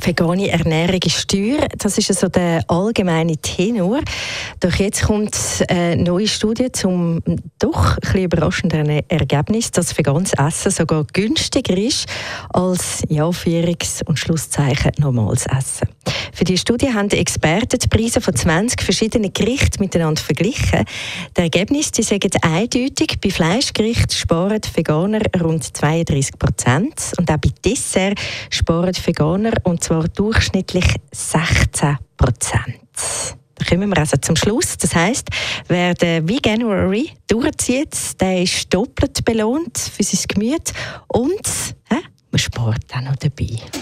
Vegane Ernährung ist teuer, das ist also der allgemeine Tenor. Doch jetzt kommt eine neue Studie zum doch ein überraschenden Ergebnis, dass veganes Essen sogar günstiger ist als ja, Führungs- und Schlusszeichen normales Essen. Für die Studie haben die Experten die Preise von 20 verschiedenen Gerichten miteinander verglichen. Die Ergebnisse die sagen eindeutig, bei Fleischgerichten sparen Veganer rund 32 Prozent und auch bei Dessert sparen Veganer und zwar durchschnittlich 16 Prozent. Da kommen wir also zum Schluss. Das heißt, wer den Veganuary durchzieht, der ist doppelt belohnt für sein Gemüt und äh, man spart auch noch dabei.